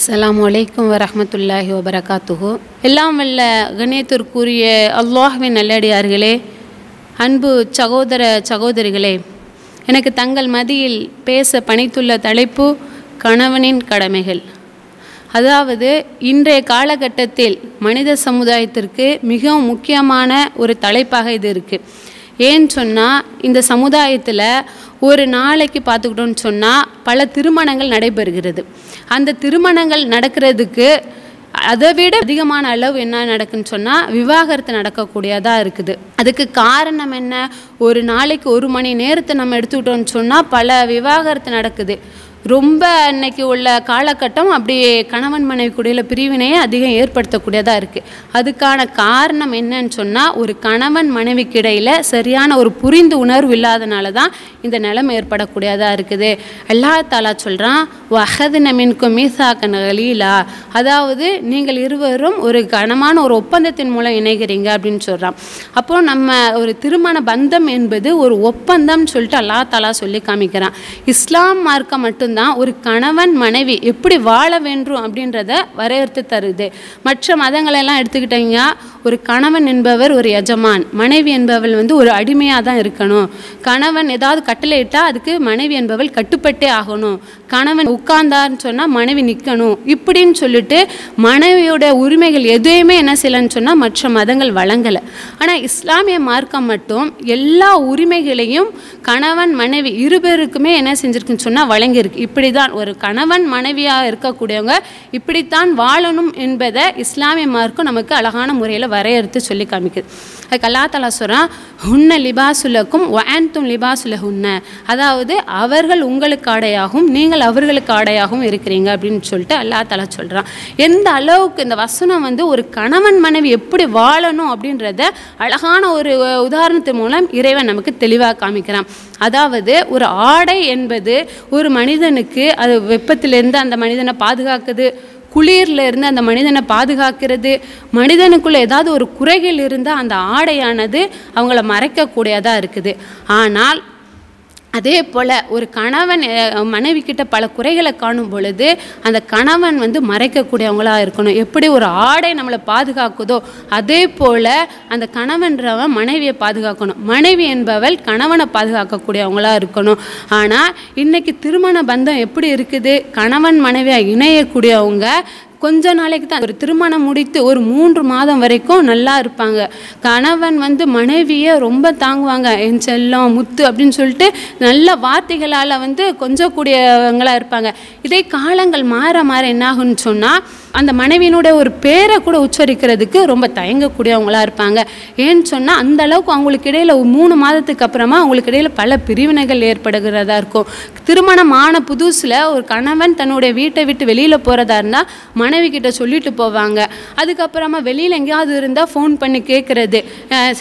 அஸ்லாம் வலைக்கம் வரமத்துல்லாஹி வபரகாத்துஹு. எல்லாம் வல்ல கணேத்திற்குரிய அல்லாஹ்வின் நல்லடியார்களே அன்பு சகோதர சகோதரிகளே எனக்கு தங்கள் மதியில் பேச பணித்துள்ள தலைப்பு கணவனின் கடமைகள். அதாவது இன்றைய காலகட்டத்தில் மனித சமுதாயத்திற்கு மிகவும் முக்கியமான ஒரு தலைப்பாக இது இருக்குது ஏன்னு சொன்னால் இந்த சமுதாயத்தில் ஒரு நாளைக்கு பார்த்துக்கிட்டோன்னு சொன்னால் பல திருமணங்கள் நடைபெறுகிறது. அந்த திருமணங்கள் நடக்கிறதுக்கு அதை விட அதிகமான அளவு என்ன நடக்குன்னு சொன்னால் விவாகரத்து நடக்கக்கூடியதாக இருக்குது. அதுக்கு காரணம் என்ன? ஒரு நாளைக்கு ஒரு மணி நேரத்தை நம்ம எடுத்துக்கிட்டோம்னு சொன்னால் பல விவாகரத்து நடக்குது. ரொம்ப அன்னைக்கு உள்ள காலகட்டம் அப்படியே கணவன் மனைவி கூடிய பிரிவினையை அதிகம் ஏற்படுத்தக்கூடியதாக இருக்குது அதுக்கான காரணம் என்னன்னு சொன்னால் ஒரு கணவன் மனைவிக்கு இடையில் சரியான ஒரு புரிந்து உணர்வு இல்லாதனால தான் இந்த நிலைமை ஏற்படக்கூடியதாக இருக்குது. அல்லா தாலா சொல்கிறான் வஹது நமின்கும் மீசாக்கன் கலீலா. அதாவது நீங்கள் இருவரும் ஒரு கனமான ஒரு ஒப்பந்தத்தின் மூலம் இணைகிறீங்க அப்படின்னு சொல்கிறான் அப்போ நம்ம ஒரு திருமண பந்தம் என்பது ஒரு ஒப்பந்தம்னு சொல்லிட்டு அல்லா தாலா சொல்லி காமிக்கிறான். இஸ்லாம் மார்க்கம் மட்டும்தான் தான் ஒரு கணவன் மனைவி எப்படி வாழ வேண்டும் அப்படின்றத வரையறுத்து தருது. மற்ற மதங்களெல்லாம் எடுத்துக்கிட்டீங்கன்னா ஒரு கணவன் என்பவர் ஒரு எஜமான் மனைவி என்பவள் வந்து ஒரு அடிமையாக தான் இருக்கணும். கணவன் ஏதாவது கட்டளையிட்டால் அதுக்கு மனைவி என்பவள் கட்டுப்பட்டே ஆகணும். கணவன் உட்கார்ந்தார்னு சொன்னால் மனைவி நிற்கணும் இப்படின்னு சொல்லிட்டு மனைவியோட உரிமைகள் எதுவுமே என்ன செய்யலைன்னு சொன்னால் மற்ற மதங்கள் வழங்கலை. ஆனால் இஸ்லாமிய மார்க்கம் மட்டும் எல்லா உரிமைகளையும் கணவன் மனைவி இருபேருக்குமே என்ன செஞ்சிருக்குன்னு சொன்னால் வழங்கியிருக்கு. இப்படி தான் ஒரு கணவன் மனைவியாக இருக்கக்கூடியவங்க இப்படித்தான் வாழணும் என்பதை இஸ்லாமிய மார்க்கும் நமக்கு அழகான முறையில் வரையறுத்து சொல்லி காமிக்குது. அதுக்கு அல்லா தலா சொல்கிறான் உன்ன லிபாசுலக்கும் வான்தும் லிபாசுல ஹுன்ன அதாவது அவர்கள் உங்களுக்கு ஆடையாகவும் நீங்கள் அவர்களுக்கு ஆடையாகவும் இருக்கிறீங்க அப்படின்னு சொல்லிட்டு அல்லா தலா சொல்கிறான் எந்த அளவுக்கு இந்த வசனம் வந்து ஒரு கணவன் மனைவி எப்படி வாழணும் அப்படின்றத அழகான ஒரு உதாரணத்து மூலம் இறைவன் நமக்கு தெளிவாக காமிக்கிறான். அதாவது ஒரு ஆடை என்பது ஒரு மனிதனுக்கு அது வெப்பத்திலிருந்து அந்த மனிதனை பாதுகாக்குது குளிரில் இருந்து அந்த மனிதனை பாதுகாக்கிறது மனிதனுக்குள்ளே ஏதாவது ஒரு குறைகள் இருந்தால் அந்த ஆடையானது அவங்கள மறைக்கக்கூடியதாக இருக்குது. ஆனால் அதே போல் ஒரு கணவன் மனைவிக்கிட்ட பல குறைகளை காணும் பொழுது அந்த கணவன் வந்து மறைக்கக்கூடியவங்களாக இருக்கணும். எப்படி ஒரு ஆடை நம்மளை பாதுகாக்குதோ அதே போல் அந்த கணவன்றவன் மனைவியை பாதுகாக்கணும். மனைவி என்பவள் கணவனை பாதுகாக்கக்கூடியவங்களாக இருக்கணும். ஆனால் இன்றைக்கி திருமண பந்தம் எப்படி இருக்குது? கணவன் மனைவியாக இணையக்கூடியவங்க கொஞ்ச நாளைக்கு தான். ஒரு திருமணம் முடித்து ஒரு மூன்று மாதம் வரைக்கும் நல்லா இருப்பாங்க. கணவன் வந்து மனைவியை ரொம்ப தாங்குவாங்க. என் செல்லம் முத்து அப்படின்னு சொல்லிட்டு நல்ல வார்த்தைகளால் வந்து கொஞ்சக்கூடியவங்களாக இருப்பாங்க. இதே காலங்கள் மாற மாற என்னாகும்னு சொன்னால் அந்த மனைவியினுடைய ஒரு பேரை கூட உச்சரிக்கிறதுக்கு ரொம்ப தயங்கக்கூடியவங்களாக இருப்பாங்க. ஏன்னு சொன்னால் அந்த அளவுக்கு அவங்களுக்கு இடையில் மூணு மாதத்துக்கு அப்புறமா அவங்களுக்கு இடையில் பல பிரிவினைகள் ஏற்படுகிறதா இருக்கும். திருமணம் ஆன புதுசில் ஒரு கணவன் தன்னுடைய வீட்டை விட்டு வெளியில் போகிறதா இருந்தால் மனைவி கிட்ட சொல்லிட்டு போவாங்க. அதுக்கப்புறமா வெளியில் எங்கேயாவது இருந்தால் ஃபோன் பண்ணி கேட்குறது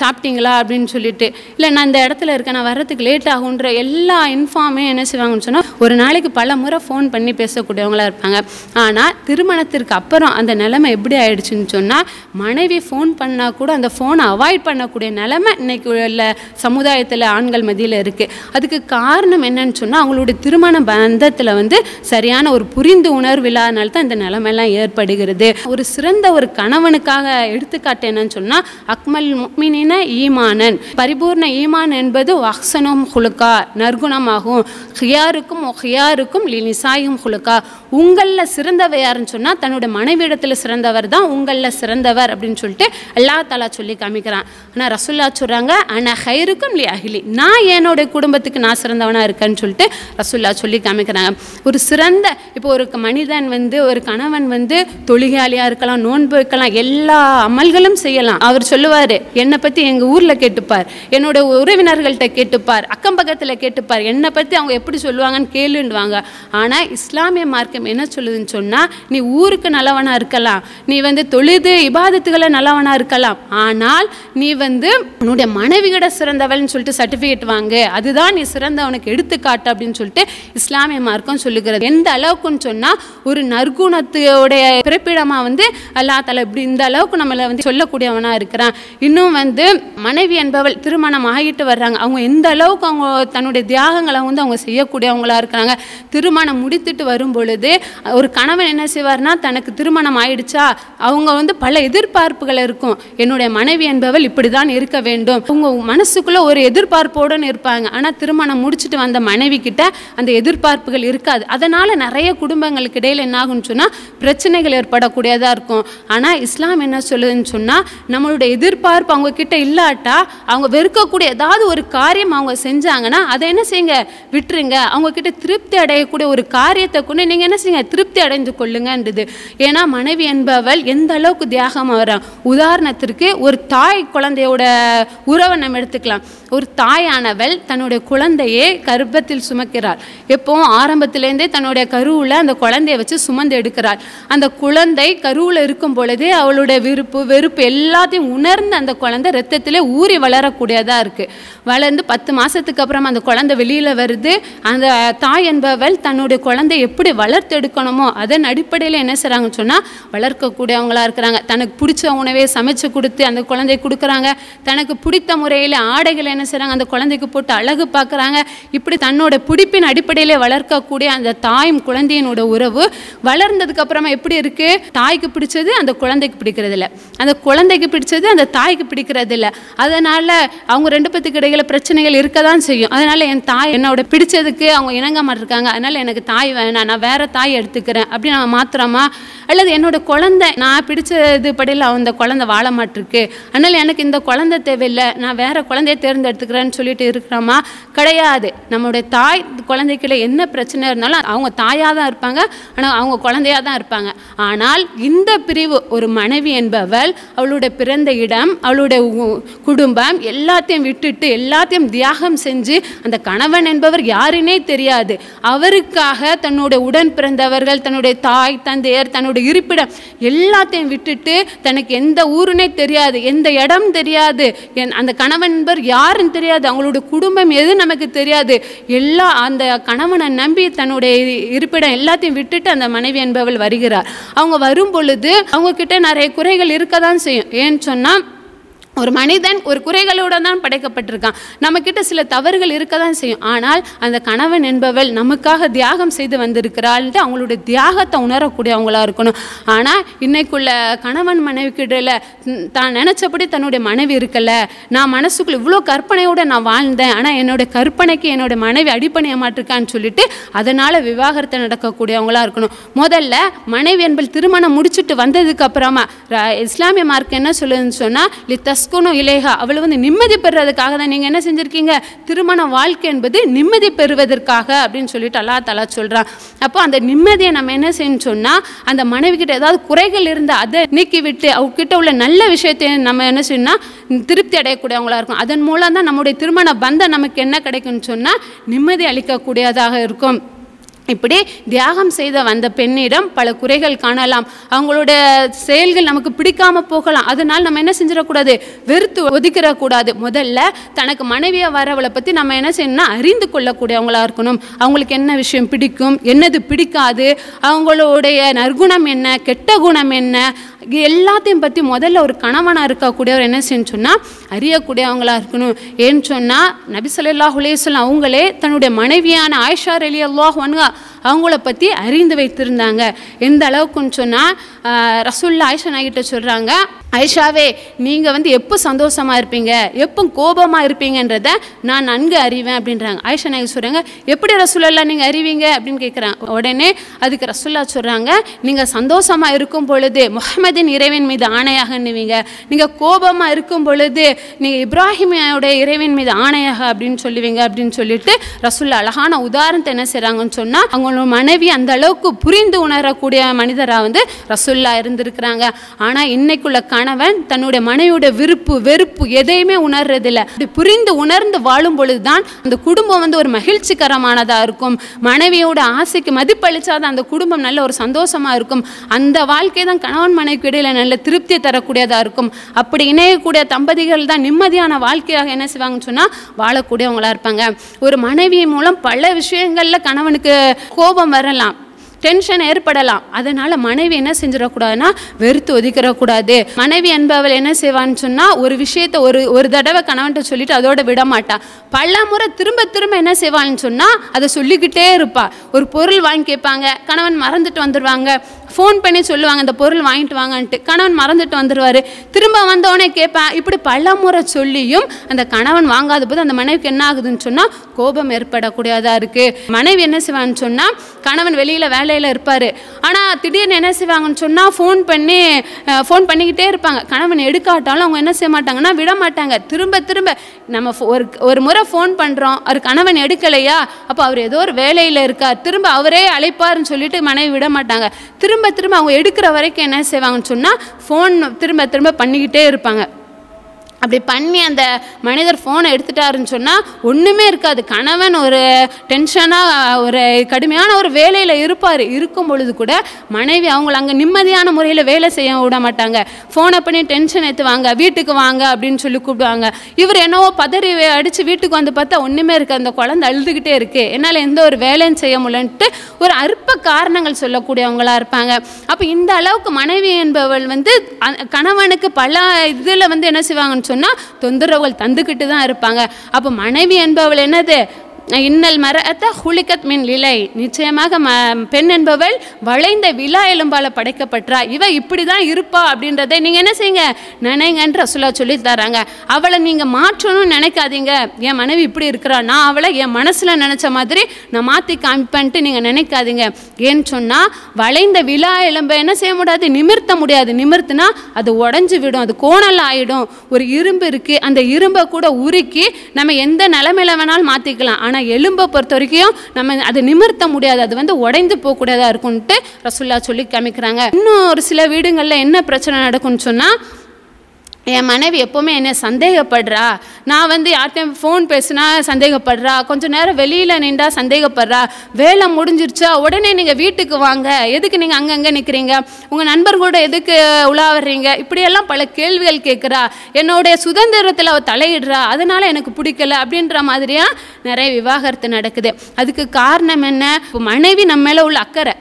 சாப்பிட்டீங்களா? அப்படின்னு சொல்லிட்டு. இல்லை நான் இந்த இடத்துல இருக்கேன் நான் வர்றதுக்கு லேட் ஆகுன்ற எல்லா இன்ஃபார்மே என்ன செய்வாங்கன்னு சொன்னால் ஒரு நாளைக்கு பல முறை ஃபோன் பண்ணி பேசக்கூடியவங்களாக இருப்பாங்க. ஆனால் திருமணத்திற்கு அப்புறம் அந்த நிலமை எப்படி ஆயிடுச்சுன்னு சொன்னால் மனைவி ஃபோன் பண்ணால் கூட அந்த ஃபோனை அவாய்ட் பண்ணக்கூடிய நிலமை இன்னைக்கு உள்ள சமுதாயத்தில் ஆண்கள் மதியில் இருக்குது அதுக்கு காரணம் என்னன்னு சொன்னால் அவங்களுடைய திருமண பந்தத்தில் வந்து சரியான ஒரு புரிந்து உணர்வு இல்லாதனால தான் இந்த நிலமெல்லாம் ஏற்படுகிறது. ஒரு சிறந்த ஒரு கணவனுக்காக எடுத்துக்காட்டு என்னன்னு சொன்னால் அக்மல் முக்மினின ஈமானன். பரிபூர்ண ஈமான் என்பது வக்சனும் ஹுலுக்கா நற்குணமாகும். ஹியாருக்கும் ஹியாருக்கும் லினிசாயும் ஹுலுக்கா உங்களில் சிறந்தவர் யாருன்னு சொன்னால் தன்னோட மனைவியிடத்தில் சிறந்தவர் தான் உங்களில் சிறந்தவர் அப்படின்னு சொல்லிட்டு அல்லா தலா சொல்லி காமிக்கிறான். ஆனால் ரசுல்லா சொல்கிறாங்க ஆனால் ஹைருக்கும் லி அகிலி நான் என்னோட குடும்பத்துக்கு நான் சிறந்தவனாக இருக்கேன்னு சொல்லிட்டு ரசுல்லா சொல்லி காமிக்கிறாங்க. ஒரு சிறந்த இப்போ ஒரு மனிதன் வந்து ஒரு கணவன் வந்து தொழிலாளியாக இருக்கலாம் நோன்பு வைக்கலாம் எல்லா அமல்களும் செய்யலாம். அவர் சொல்லுவார் என்னை பற்றி எங்கள் ஊரில் கேட்டுப்பார் என்னோட உறவினர்கள்ட்ட கேட்டுப்பார் அக்கம் பக்கத்தில் கேட்டுப்பார் என்னை பற்றி அவங்க எப்படி சொல்லுவாங்கன்னு கேளுன்னுவாங்க. ஆனால் இஸ்லாமிய மார்க்கம் வாக்கியம் என்ன சொல்லுதுன்னு சொன்னால் நீ ஊருக்கு நல்லவனாக இருக்கலாம். நீ வந்து தொழுது இபாதத்துகளை நல்லவனாக இருக்கலாம். ஆனால் நீ வந்து உன்னுடைய மனைவியோட சிறந்தவள்னு சொல்லிட்டு சர்டிஃபிகேட் வாங்கு. அதுதான் நீ சிறந்தவனுக்கு எடுத்துக்காட்டு அப்படின்னு சொல்லிட்டு இஸ்லாமிய மார்க்கம் சொல்லுகிறது. எந்த அளவுக்குன்னு சொன்னால் ஒரு நற்குணத்தோடைய பிறப்பிடமாக வந்து அல்லா தலை இப்படி இந்த அளவுக்கு நம்மளை வந்து சொல்லக்கூடியவனாக இருக்கிறான். இன்னும் வந்து மனைவி என்பவள் திருமணம் ஆகிட்டு வர்றாங்க. அவங்க எந்த அளவுக்கு அவங்க தன்னுடைய தியாகங்களை வந்து அவங்க செய்யக்கூடியவங்களாக இருக்கிறாங்க திருமணம் முடித்துட்டு வரும் பொழுது ஒரு கணவன் என்ன செய்வார்னா தனக்கு திருமணம் ஆயிடுச்சா அவங்க வந்து பல எதிர்பார்ப்புகள் இருக்கும். என்னுடைய மனைவி என்பவள் இப்படி தான் இருக்க வேண்டும். அவங்க மனசுக்குள்ள ஒரு எதிர்பார்ப்போடு இருப்பாங்க. ஆனால் திருமணம் முடிச்சுட்டு வந்த மனைவி கிட்ட அந்த எதிர்பார்ப்புகள் இருக்காது. அதனால நிறைய குடும்பங்களுக்கு இடையில் என்ன ஆகும்னு சொன்னால் பிரச்சனைகள் ஏற்படக்கூடியதாக இருக்கும். ஆனால் இஸ்லாம் என்ன சொல்லுதுன்னு சொன்னால் நம்மளுடைய எதிர்பார்ப்பு அவங்க கிட்ட இல்லாட்டா அவங்க வெறுக்கக்கூடிய ஏதாவது ஒரு காரியம் அவங்க செஞ்சாங்கன்னா அதை என்ன செய்யுங்க? விட்டுருங்க. அவங்க கிட்ட திருப்தி அடையக்கூடிய ஒரு காரியத்தை கொண்டு நீங்கள் என்ன செய்யுங்க திருப்தி அடைந்து கொள்ளுங்கன்றது. ஏன்னா மனைவி என்பவள் எந்த அளவுக்கு தியாகம் வரான் உதாரணத்திற்கு ஒரு தாய் குழந்தையோட உறவை நம்ம எடுத்துக்கலாம். ஒரு தாயானவள் தன்னுடைய குழந்தையை கர்ப்பத்தில் சுமக்கிறாள். எப்போவும் ஆரம்பத்திலேருந்தே தன்னுடைய கருவில் அந்த குழந்தைய வச்சு சுமந்து எடுக்கிறாள். அந்த குழந்தை கருவில் இருக்கும் பொழுதே அவளுடைய விருப்பு வெறுப்பு எல்லாத்தையும் உணர்ந்து அந்த குழந்தை ரத்தத்திலே ஊறி வளரக்கூடியதாக இருக்குது வளர்ந்து பத்து மாதத்துக்கு அப்புறம் அந்த குழந்தை வெளியில் வருது. அந்த தாய் என்பவள் தன்னுடைய குழந்தை எப்படி வளர்த்து வளர்த்தெடுக்கணுமோ அதன் அடிப்படையில் என்ன செய்கிறாங்கன்னு சொன்னால் வளர்க்கக்கூடியவங்களாக இருக்கிறாங்க. தனக்கு பிடிச்ச உணவே சமைச்சு கொடுத்து அந்த குழந்தை கொடுக்குறாங்க. தனக்கு பிடித்த முறையில் ஆடைகள் என்ன செய்கிறாங்க அந்த குழந்தைக்கு போட்டு அழகு பார்க்குறாங்க. இப்படி தன்னோட பிடிப்பின் அடிப்படையிலே வளர்க்கக்கூடிய அந்த தாயும் குழந்தையினோட உறவு வளர்ந்ததுக்கு அப்புறமா எப்படி இருக்குது தாய்க்கு பிடிச்சது அந்த குழந்தைக்கு பிடிக்கிறது இல்லை அந்த குழந்தைக்கு பிடிச்சது அந்த தாய்க்கு பிடிக்கிறது இல்லை அதனால் அவங்க ரெண்டு பேத்துக்கு இடையில பிரச்சனைகள் இருக்க தான் செய்யும். அதனால் என் தாய் என்னோட பிடிச்சதுக்கு அவங்க இணங்க மாட்டிருக்காங்க. அதனால் எனக்கு தாய் வேணாம். நான் வேற தாய் எடுத்துக்கிறேன் அப்படி நான் மாத்திரமா அல்லது என்னோட குழந்தை நான் பிடிச்சது படியில் அந்த குழந்தை வாழ மாட்டிருக்கு. அதனால் எனக்கு இந்த குழந்தை தேவையில்லை. நான் வேற குழந்தைய தேர்ந்தெடுத்துக்கிறேன்னு சொல்லிட்டு இருக்கிறோமா? கிடையாது. நம்மளுடைய தாய் குழந்தைக்குள்ள என்ன பிரச்சனை இருந்தாலும் அவங்க தாயாக தான் இருப்பாங்க. ஆனால் அவங்க குழந்தையாக தான் இருப்பாங்க. ஆனால் இந்த பிரிவு ஒரு மனைவி என்பவள் அவளுடைய பிறந்த இடம் அவளுடைய உ- குடும்பம் எல்லாத்தையும் விட்டுட்டு எல்லாத்தையும் தியாகம் செஞ்சு அந்த கணவன் என்பவர் யாருன்னே தெரியாது. அவருக்காக தன்னுடைய உடன் பிறந்தவர்கள் தன்னுடைய தாய் தந்தையர் தன்னுடைய இருப்பிடம் எல்லாத்தையும் விட்டுட்டு தனக்கு எந்த ஊருனே தெரியாது எந்த இடம் தெரியாது என் அந்த கணவன் என்பவர் யாருன்னு தெரியாது அவங்களோட குடும்பம் எது நமக்கு தெரியாது. எல்லா அந்த கணவனை நம்பி தன்னுடைய இருப்பிடம் எல்லாத்தையும் விட்டுட்டு அந்த மனைவி என்பவள் வருகிறார் அவங்க வரும் பொழுது அவங்க கிட்ட நிறைய குறைகள் இருக்க தான் செய்யும். ஏன்னு சொன்னால் ஒரு மனிதன் ஒரு குறைகளோட தான் படைக்கப்பட்டிருக்கான். நம்மக்கிட்ட சில தவறுகள் இருக்க தான் செய்யும். ஆனால் அந்த கணவன் என்பவள் நமக்காக தியாகம் செய்து வந்திருக்கிறாள்ட்டு அவங்களுடைய தியாகத்தை உணரக்கூடியவங்களா இருக்கணும். ஆனால் இன்னைக்குள்ள கணவன் மனைவிக்கு இடையில தான் நினச்சபடி தன்னுடைய மனைவி இருக்கல. நான் மனசுக்குள்ள இவ்வளோ கற்பனையோட நான் வாழ்ந்தேன். ஆனால் என்னோட கற்பனைக்கு என்னோட மனைவி அடிப்பணைய மாட்டிருக்கான்னு சொல்லிட்டு அதனால் விவாகரத்தை நடக்கக்கூடியவங்களா இருக்கணும். முதல்ல மனைவி என்பது திருமணம் முடிச்சுட்டு வந்ததுக்கு அப்புறமா இஸ்லாமிய மார்க் என்ன சொல்லுதுன்னு சொன்னால் லித்தஸ் தஸ்குனு இலேகா அவள் வந்து நிம்மதி பெறுறதுக்காக தான் நீங்கள் என்ன செஞ்சுருக்கீங்க? திருமண வாழ்க்கை என்பது நிம்மதி பெறுவதற்காக அப்படின்னு சொல்லிட்டு அல்லா தலா சொல்கிறான் அப்போ அந்த நிம்மதியை நம்ம என்ன செய்யணும்னு சொன்னால் அந்த மனைவிக்கிட்ட ஏதாவது குறைகள் இருந்தால் அதை நீக்கிவிட்டு அவகிட்ட உள்ள நல்ல விஷயத்தை நம்ம என்ன செய்யணும்னா திருப்தி அடையக்கூடியவங்களாக இருக்கும் அதன் மூலம் தான் நம்முடைய திருமண பந்தம் நமக்கு என்ன கிடைக்கும்னு சொன்னால் நிம்மதி அளிக்கக்கூடியதாக இருக்கும். இப்படி தியாகம் செய்த வந்த பெண்ணிடம் பல குறைகள் காணலாம். அவங்களோட செயல்கள் நமக்கு பிடிக்காம போகலாம். அதனால் நம்ம என்ன செஞ்சிடக்கூடாது? வெறுத்து ஒதுக்கிடக்கூடாது. முதல்ல தனக்கு மனைவியாக வரவளை பற்றி நம்ம என்ன செய்யணும்னா அறிந்து கொள்ளக்கூடியவங்களாக இருக்கணும். அவங்களுக்கு என்ன விஷயம் பிடிக்கும்? என்னது பிடிக்காது? அவங்களுடைய நற்குணம் என்ன? கெட்ட குணம் என்ன? எல்லாத்தையும் பற்றி முதல்ல ஒரு கணவனாக இருக்கக்கூடியவர் என்ன செய்யணும்னு சொன்னால் அறியக்கூடியவங்களா இருக்கணும். ஏன்னு சொன்னால் நபிசல்லா ஸல்லல்லாஹு அவங்களே தன்னுடைய மனைவியான ஆயிஷா அலி அல்லாஹ் அவங்கள பற்றி அறிந்து வைத்திருந்தாங்க. எந்த அளவுக்குன்னு சொன்னால் ரசுல்லா ஆயிஷா நாய்கிட்ட சொல்கிறாங்க ஐஷாவே நீங்கள் வந்து எப்போ சந்தோஷமாக இருப்பீங்க? எப்போ கோபமாக இருப்பீங்கன்றத நான் நன்கு அறிவேன் அப்படின்றாங்க. ஐஷா நாயகி சொல்கிறாங்க எப்படி ரசுல்லா நீங்கள் அறிவீங்க? அப்படின்னு கேட்குறாங்க உடனே அதுக்கு ரசுல்லா சொல்கிறாங்க நீங்கள் சந்தோஷமாக இருக்கும் பொழுது முகமதின் இறைவன் மீது ஆணையாக எண்ணுவீங்க. நீங்கள் கோபமாக இருக்கும் பொழுது நீங்கள் இப்ராஹிமியோட இறைவன் மீது ஆணையாக அப்படின்னு சொல்லுவீங்க அப்படின்னு சொல்லிட்டு ரசுல்லா அழகான உதாரணத்தை என்ன செய்கிறாங்கன்னு சொன்னால் அவங்களோட மனைவி அந்த அளவுக்கு புரிந்து உணரக்கூடிய மனிதராக வந்து ரசுல்லா இருந்திருக்கிறாங்க. ஆனால் இன்னைக்குள்ள கணவன் தன்னுடைய மனைவியோட விருப்பு வெறுப்பு எதையுமே உணர்றதில்ல. அப்படி புரிந்து உணர்ந்து வாழும் பொழுதுதான் அந்த குடும்பம் வந்து ஒரு மகிழ்ச்சிகரமானதாக இருக்கும். மனைவியோட ஆசைக்கு மதிப்பளிச்சாதான் அந்த குடும்பம் நல்ல ஒரு சந்தோஷமாக இருக்கும். அந்த வாழ்க்கை தான் கணவன் மனைவிக்கு இடையில நல்ல திருப்தியை தரக்கூடியதாக இருக்கும். அப்படி இணையக்கூடிய தம்பதிகள் தான் நிம்மதியான வாழ்க்கையாக என்ன செய்வாங்கன்னு சொன்னால் வாழக்கூடியவங்களா இருப்பாங்க. ஒரு மனைவி மூலம் பல விஷயங்களில் கணவனுக்கு கோபம் வரலாம். டென்ஷன் ஏற்படலாம். அதனால் மனைவி என்ன செஞ்சிடக்கூடாதுன்னா வெறுத்து ஒதுக்கிடக்கூடாது. மனைவி என்பவள் என்ன செய்வான்னு சொன்னால் ஒரு விஷயத்தை ஒரு ஒரு தடவை கணவன்ட்ட சொல்லிட்டு அதோட விட மாட்டா பல முறை திரும்ப திரும்ப என்ன செய்வாள்னு சொன்னால் அதை சொல்லிக்கிட்டே இருப்பாள் ஒரு பொருள் வாங்கி கேட்பாங்க கணவன் மறந்துட்டு வந்துடுவாங்க ஃபோன் பண்ணி சொல்லுவாங்க இந்த பொருள் வாங்கிட்டு வாங்கன்ட்டு. கணவன் மறந்துட்டு வந்துடுவார் திரும்ப வந்தவொடனே கேட்பேன் இப்படி பல முறை சொல்லியும் அந்த கணவன் வாங்காத போது அந்த மனைவிக்கு என்ன ஆகுதுன்னு சொன்னால் கோபம் ஏற்படக்கூடியதாக இருக்குது மனைவி என்ன செய்வான்னு சொன்னால் கணவன் வெளியில் வேலையில் இருப்பார். ஆனால் திடீர்னு என்ன செய்வாங்கன்னு சொன்னால் ஃபோன் பண்ணி ஃபோன் பண்ணிக்கிட்டே இருப்பாங்க. கணவன் எடுக்காட்டாலும் அவங்க என்ன செய்ய மாட்டாங்கன்னா விட மாட்டாங்க. திரும்ப திரும்ப நம்ம ஒரு ஒரு முறை ஃபோன் பண்ணுறோம் அவர் கணவன் எடுக்கலையா? அப்போ அவர் ஏதோ ஒரு வேலையில் இருக்கார். திரும்ப அவரே அழைப்பாருன்னு சொல்லிட்டு மனைவி விட மாட்டாங்க. திரும்ப திரும்ப திரும்ப அவங்க எடுக்கிற வரைக்கும் என்ன செய்வாங்கன்னு சொன்னால் ஃபோன் திரும்ப திரும்ப பண்ணிக்கிட்டே இருப்பாங்க. அப்படி பண்ணி அந்த மனிதர் ஃபோனை எடுத்துட்டாருன்னு சொன்னால் ஒன்றுமே இருக்காது. கணவன் ஒரு டென்ஷனாக ஒரு கடுமையான ஒரு வேலையில் இருப்பார். இருக்கும் பொழுது கூட மனைவி அவங்கள அங்கே நிம்மதியான முறையில் வேலை செய்ய விட மாட்டாங்க. ஃபோனை பண்ணி டென்ஷன் ஏற்றுவாங்க வீட்டுக்கு வாங்க அப்படின்னு சொல்லி கூப்பிடுவாங்க. இவர் என்னவோ பதறி அடித்து வீட்டுக்கு வந்து பார்த்தா ஒன்றுமே இருக்காது. அந்த குழந்தை அழுதுகிட்டே இருக்குது என்னால் எந்த ஒரு வேலையும் செய்ய முடியலன்ட்டு ஒரு அற்ப காரணங்கள் சொல்லக்கூடியவங்களாக இருப்பாங்க. அப்போ இந்த அளவுக்கு மனைவி என்பவள் வந்து கணவனுக்கு பல இதில் வந்து என்ன செய்வாங்கன்னு சொன்னால் தொந்தரவுகள் தந்துக்கிட்டு தான் இருப்பாங்க. அப்போ மனைவி என்பவள் என்னது? இன்னல் மரத்த ஹுலிகத் மின் லிலை. நிச்சயமாக ம பெண் என்பவள் வளைந்த விழா எலும்பால படைக்கப்பட்டா. இவ இப்படி தான் இருப்பா அப்படின்றத நீங்கள் என்ன செய்யுங்க? நினைங்கன்ற ரசுல்லா சொல்லி தராங்க. அவளை நீங்கள் மாற்றணும்னு நினைக்காதீங்க. என் மனைவி இப்படி இருக்கிறா. நான் அவளை என் மனசில் நினச்ச மாதிரி நான் மாற்றி காமிப்பேன்ட்டு நீங்கள் நினைக்காதீங்க. ஏன்னு சொன்னால் வளைந்த விழா எலும்பை என்ன செய்ய முடியாது? நிமிர்த்த முடியாது. நிமிர்த்தினா அது உடஞ்சி விடும். அது கோணல் ஆயிடும். ஒரு இரும்பு இருக்குது அந்த இரும்பை கூட உருக்கி நம்ம எந்த நிலமையில வேணாலும் மாற்றிக்கலாம் ஆனால் எலும்பை பொறுத்த வரைக்கும் நம்ம அதை நிமிர்த்த முடியாது. அது வந்து உடைந்து போகக்கூடியதாக இருக்கும்ன்ட்டு ரசுல்லா சொல்லி காமிக்கிறாங்க. இன்னும் ஒரு சில வீடுங்களில் என்ன பிரச்சனை நடக்கும்னு சொன்னால் என் மனைவி எப்போவுமே என்னை சந்தேகப்படுறா. நான் வந்து யார்கிட்டையும் ஃபோன் பேசுனா சந்தேகப்படுறா. கொஞ்ச நேரம் வெளியில் நின்றா சந்தேகப்படுறா. வேலை முடிஞ்சிருச்சா? உடனே நீங்கள் வீட்டுக்கு வாங்க. எதுக்கு நீங்கள் அங்கங்கே நிற்கிறீங்க உங்கள் நண்பர்களோட எதுக்கு உலாவறீங்க இப்படியெல்லாம் பல கேள்விகள் கேட்குறா என்னுடைய சுதந்திரத்தில் அவள் தலையிடுறா. அதனால் எனக்கு பிடிக்கல அப்படின்ற மாதிரியாக நிறைய விவாகரத்து நடக்குது. அதுக்கு காரணம் என்ன? மனைவி நம்ம மேலே உள்ள அக்கறை.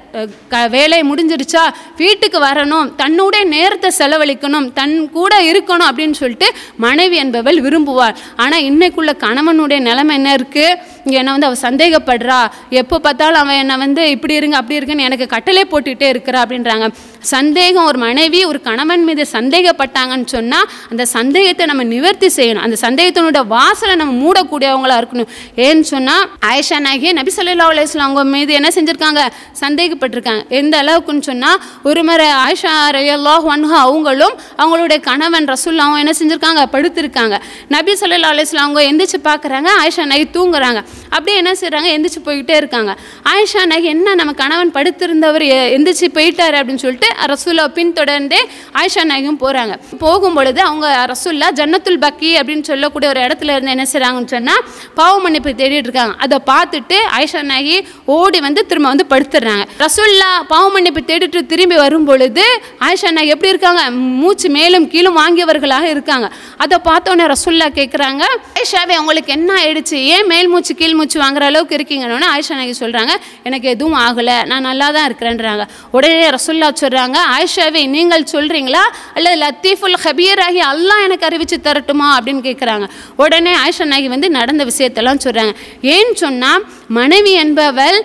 க வேலை முடிஞ்சிருச்சா? வீட்டுக்கு வரணும். தன்னுடைய நேரத்தை செலவழிக்கணும். தன் கூட இருக்கணும். அப்படின்னு சொல்லிட்டு மனைவி என்பவள் விரும்புவாள். ஆனால் இன்னைக்குள்ள கணவனுடைய நிலைமை என்ன இருக்குது என்னை வந்து அவள் சந்தேகப்படுறா. எப்போ பார்த்தாலும் அவன் என்னை வந்து இப்படி இருங்க அப்படி இருக்குன்னு எனக்கு கட்டளை போட்டுகிட்டே இருக்கிறா அப்படின்றாங்க. சந்தேகம் ஒரு மனைவி ஒரு கணவன் மீது சந்தேகப்பட்டாங்கன்னு சொன்னால் அந்த சந்தேகத்தை நம்ம நிவர்த்தி செய்யணும். அந்த சந்தேகத்தினோட வாசலை நம்ம மூடக்கூடியவங்களாக இருக்கணும். ஏன்னு சொன்னால் ஆயிஷா நாயகி நபி சொல்லா அலையம் அவங்க மீது என்ன செஞ்சுருக்காங்க? சந்தேகப்பட்டிருக்காங்க. எந்த அளவுக்குன்னு சொன்னால் ஒரு முறை ஆயிஷா ரயல்லா ஒன்ஹா அவங்களும் அவங்களுடைய கணவன் ரசுல்லாவும் என்ன செஞ்சுருக்காங்க? படுத்திருக்காங்க. நபி சொல்லா அலையம் அவங்க எந்திரிச்சு பார்க்குறாங்க. ஆயிஷா நாயகி தூங்குறாங்க. அப்படியே என்ன செய்கிறாங்க எந்திரிச்சு போய்கிட்டே இருக்காங்க. ஆயிஷா நாயகி என்ன நம்ம கணவன் படுத்திருந்தவர் எந்திரிச்சு போயிட்டார் அப்படின்னு சொல்லிட்டு ரசூல்லா பின்தொடர்ந்தே ஆயிஷா நாயகம் போகிறாங்க போகும் பொழுது அவங்க ரசூல்லா ஜன்னத்துல் பக்கி அப்படின்னு சொல்லக்கூடிய ஒரு இடத்துல இருந்து என்ன செய்கிறாங்கன்னு சொன்னால் பாவ மன்னிப்பு தேடிட்டு இருக்காங்க. அதை பார்த்துட்டு ஆயிஷா நாயகி ஓடி வந்து திரும்ப வந்து படுத்துடுறாங்க ரசூல்லா பாவ மன்னிப்பு தேடிட்டு திரும்பி வரும் பொழுது ஆயிஷா நாயகி எப்படி இருக்காங்க? மூச்சு மேலும் கீழும் வாங்கியவர்களாக இருக்காங்க. அதை பார்த்தோன்னே ரசூல்லா கேட்குறாங்க ஆயிஷாவே உங்களுக்கு என்ன ஆயிடுச்சு? ஏன் மேல் மூச்சு கீழ் மூச்சு வாங்குற அளவுக்கு இருக்கீங்கன்னு ஆயிஷா நாயகி சொல்கிறாங்க எனக்கு எதுவும் ஆகலை. நான் நல்லா தான் இருக்கிறேன்றாங்க. உடனே ரசுல்லா சொல்கிறாங்க ஆயிஷாவே நீங்கள் சொல்கிறீங்களா அல்லது லத்தீஃபுல் ஹபீர் ஆகி அல்லாஹ் எனக்கு அறிவிச்சு தரட்டுமா? அப்படின்னு கேட்குறாங்க உடனே ஆயிஷா நாயகி வந்து நடந்த விஷயத்தெல்லாம் சொல்கிறாங்க ஏன்னு சொன்னால் மனைவி என்பவள்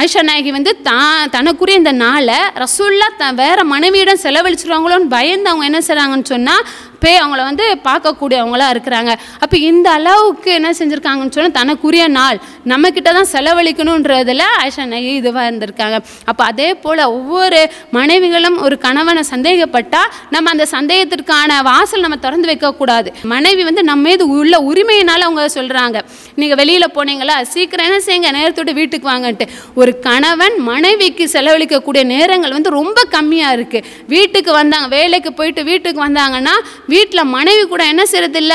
ஆயிஷா நாயகி வந்து தான் தனக்குரிய இந்த நாளை ரசுல்லா த வேறு மனைவியிடம் செலவழிச்சிருவாங்களோன்னு பயந்து அவங்க என்ன செய்கிறாங்கன்னு சொன்னால் போய் அவங்கள வந்து பார்க்கக்கூடியவங்களாக இருக்கிறாங்க. அப்போ இந்த அளவுக்கு என்ன செஞ்சுருக்காங்கன்னு சொன்னால் தனக்குரிய நாள் நம்மக்கிட்ட தான் செலவழிக்கணுன்றதுல ஆயிஷா நகி இதுவாக இருந்திருக்காங்க. அப்போ அதே போல் ஒவ்வொரு மனைவிகளும் ஒரு கணவனை சந்தேகப்பட்டால் நம்ம அந்த சந்தேகத்திற்கான வாசல் நம்ம திறந்து வைக்கக்கூடாது மனைவி வந்து நம்ம மீது உள்ள உரிமையினால் அவங்க சொல்கிறாங்க நீங்கள் வெளியில் போனீங்களா? சீக்கிரம் என்ன செய்யுங்க? நேரத்தோட வீட்டுக்கு வாங்கன்ட்டு. ஒரு கணவன் மனைவிக்கு செலவழிக்கக்கூடிய நேரங்கள் வந்து ரொம்ப கம்மியாக இருக்குது வீட்டுக்கு வந்தாங்க வேலைக்கு போயிட்டு வீட்டுக்கு வந்தாங்கன்னா வீட்டில் மனைவி கூட என்ன செய்யறதில்ல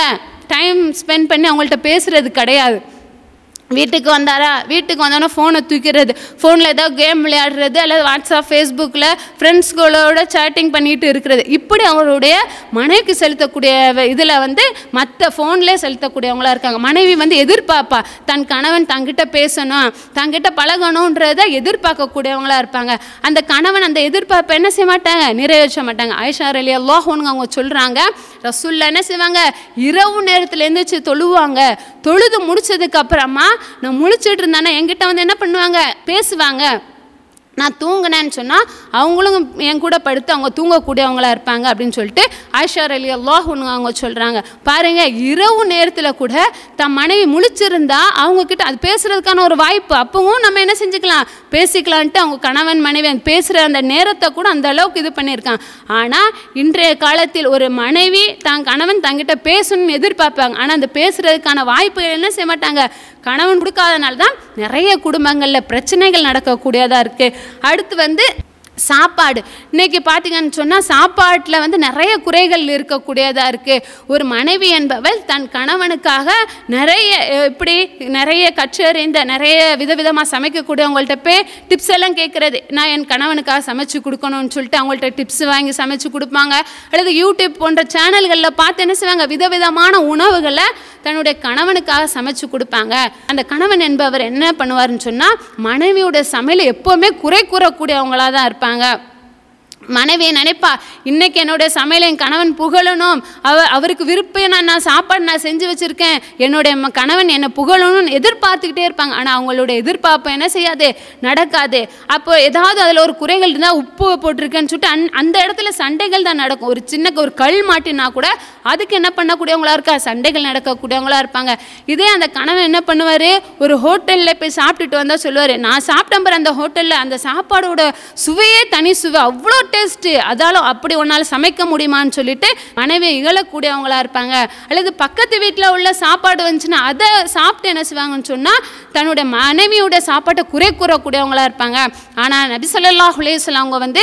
டைம் ஸ்பெண்ட் பண்ணி அவங்கள்ட்ட பேசுறது கிடையாது. வீட்டுக்கு வந்தாரா? வீட்டுக்கு வந்தோன்னா ஃபோனை தூக்கிறது. ஃபோனில் ஏதாவது கேம் விளையாடுறது அல்லது வாட்ஸ்அப் ஃபேஸ்புக்கில் ஃப்ரெண்ட்ஸ்களோட சேட்டிங் பண்ணிட்டு இருக்கிறது. இப்படி அவருடைய மனைவிக்கு செலுத்தக்கூடிய இதில் வந்து மற்ற ஃபோன்லேயே செலுத்தக்கூடியவங்களா இருக்காங்க. மனைவி வந்து எதிர்பார்ப்பா தன் கணவன் தங்கிட்ட பேசணும் தங்கிட்ட பழகணுன்றதை எதிர்பார்க்கக்கூடியவங்களாக இருப்பாங்க. அந்த கணவன் அந்த எதிர்பார்ப்பை என்ன செய்ய மாட்டாங்க? நிறைவேற்ற மாட்டாங்க. ஆயிஷா அலி அல்லாஹோனுங்க அவங்க சொல்கிறாங்க ரசுல்லா என்ன செய்வாங்க? இரவு நேரத்தில் எழுந்திரிச்சு தொழுவாங்க. தொழுது முடிச்சதுக்கு அப்புறமா நான் முழிச்சிட்டு இருந்தேன்னா என்கிட்ட வந்து என்ன பண்ணுவாங்க? பேசுவாங்க. நான் தூங்கினேன்னு சொன்னால் அவங்களும் என் கூட படுத்து அவங்க தூங்கக்கூடியவங்களா இருப்பாங்க அப்படின்னு சொல்லிட்டு ஆயிஷா அலி அல்லாஹ் அவங்க சொல்கிறாங்க பாருங்கள் இரவு நேரத்தில் கூட தன் மனைவி முழிச்சிருந்தா அவங்கக்கிட்ட அது பேசுகிறதுக்கான ஒரு வாய்ப்பு. அப்பவும் நம்ம என்ன செஞ்சுக்கலாம்? பேசிக்கலான்ட்டு அவங்க கணவன் மனைவி அந்த பேசுகிற அந்த நேரத்தை கூட அந்த அளவுக்கு இது பண்ணியிருக்காங்க. ஆனால் இன்றைய காலத்தில் ஒரு மனைவி தன் கணவன் தங்கிட்ட பேசணும்னு எதிர்பார்ப்பாங்க. ஆனால் அந்த பேசுகிறதுக்கான வாய்ப்புகள் என்ன செய்ய மாட்டாங்க? கணவன் கொடுக்காதனால தான் நிறைய குடும்பங்களில் பிரச்சனைகள் நடக்கக்கூடியதாக இருக்குது அடுத்து வந்து சாப்பாடு. இன்றைக்கி பார்த்தீங்கன்னு சொன்னால் சாப்பாட்டில் வந்து நிறைய குறைகள் இருக்கக்கூடியதாக இருக்குது ஒரு மனைவி என்பவள் தன் கணவனுக்காக நிறைய இப்படி நிறைய கற்றறிந்த நிறைய விதவிதமாக சமைக்கக்கூடியவங்கள்ட்ட போய் டிப்ஸ் எல்லாம் கேட்குறது நான் என் கணவனுக்காக சமைச்சு கொடுக்கணும்னு சொல்லிட்டு அவங்கள்ட்ட டிப்ஸ் வாங்கி சமைச்சு கொடுப்பாங்க. அல்லது யூடியூப் போன்ற சேனல்களில் பார்த்து என்ன செய்வாங்க? விதவிதமான உணவுகளை தன்னுடைய கணவனுக்காக சமைச்சு கொடுப்பாங்க. அந்த கணவன் என்பவர் என்ன பண்ணுவாருன்னு சொன்னால் மனைவியோட சமையல் எப்போவுமே குறை கூறக்கூடியவங்களாக தான் இருப்பாங்க மனைவியை நினைப்பா இன்னைக்கு என்னுடைய சமையல் என் கணவன் புகழணும். அவ அவருக்கு விருப்பம் நான் நான் சாப்பாடு நான் செஞ்சு வச்சுருக்கேன். என்னுடைய ம- கணவன் என்னை புகழணும்னு எதிர்பார்த்துக்கிட்டே இருப்பாங்க. ஆனால் அவங்களுடைய எதிர்பார்ப்பு என்ன செய்யாது? நடக்காது. அப்போ ஏதாவது அதில் ஒரு குறைகள் இருந்தால் உப்பு போட்டிருக்கேன்னு சொல்லிட்டு அந் அந்த இடத்துல சண்டைகள் தான் நடக்கும். ஒரு சின்ன ஒரு கல் மாட்டினா கூட அதுக்கு என்ன பண்ணக்கூடியவங்களா இருக்கா? சண்டைகள் நடக்கக்கூடியவங்களா இருப்பாங்க. இதே அந்த கணவன் என்ன பண்ணுவார்? ஒரு ஹோட்டலில் போய் சாப்பிட்டுட்டு வந்தால் சொல்லுவார் நான் சாப்பிட்டேன் அந்த ஹோட்டலில் அந்த சாப்பாடோட சுவையே தனி சுவை. அவ்வளோ டேஸ்ட்டு அதாலும் அப்படி ஒன்றால் சமைக்க முடியுமான்னு சொல்லிட்டு மனைவியை இகழக்கூடியவங்களா இருப்பாங்க. அல்லது பக்கத்து வீட்டில் உள்ள சாப்பாடு வந்துச்சுன்னா அதை சாப்பிட்டு என்ன செய்வாங்கன்னு சொன்னால் தன்னுடைய மனைவியோட சாப்பாட்டை குறை கூறக்கூடியவங்களா இருப்பாங்க. ஆனால் நபி ஸல்லல்லாஹு அவங்க வந்து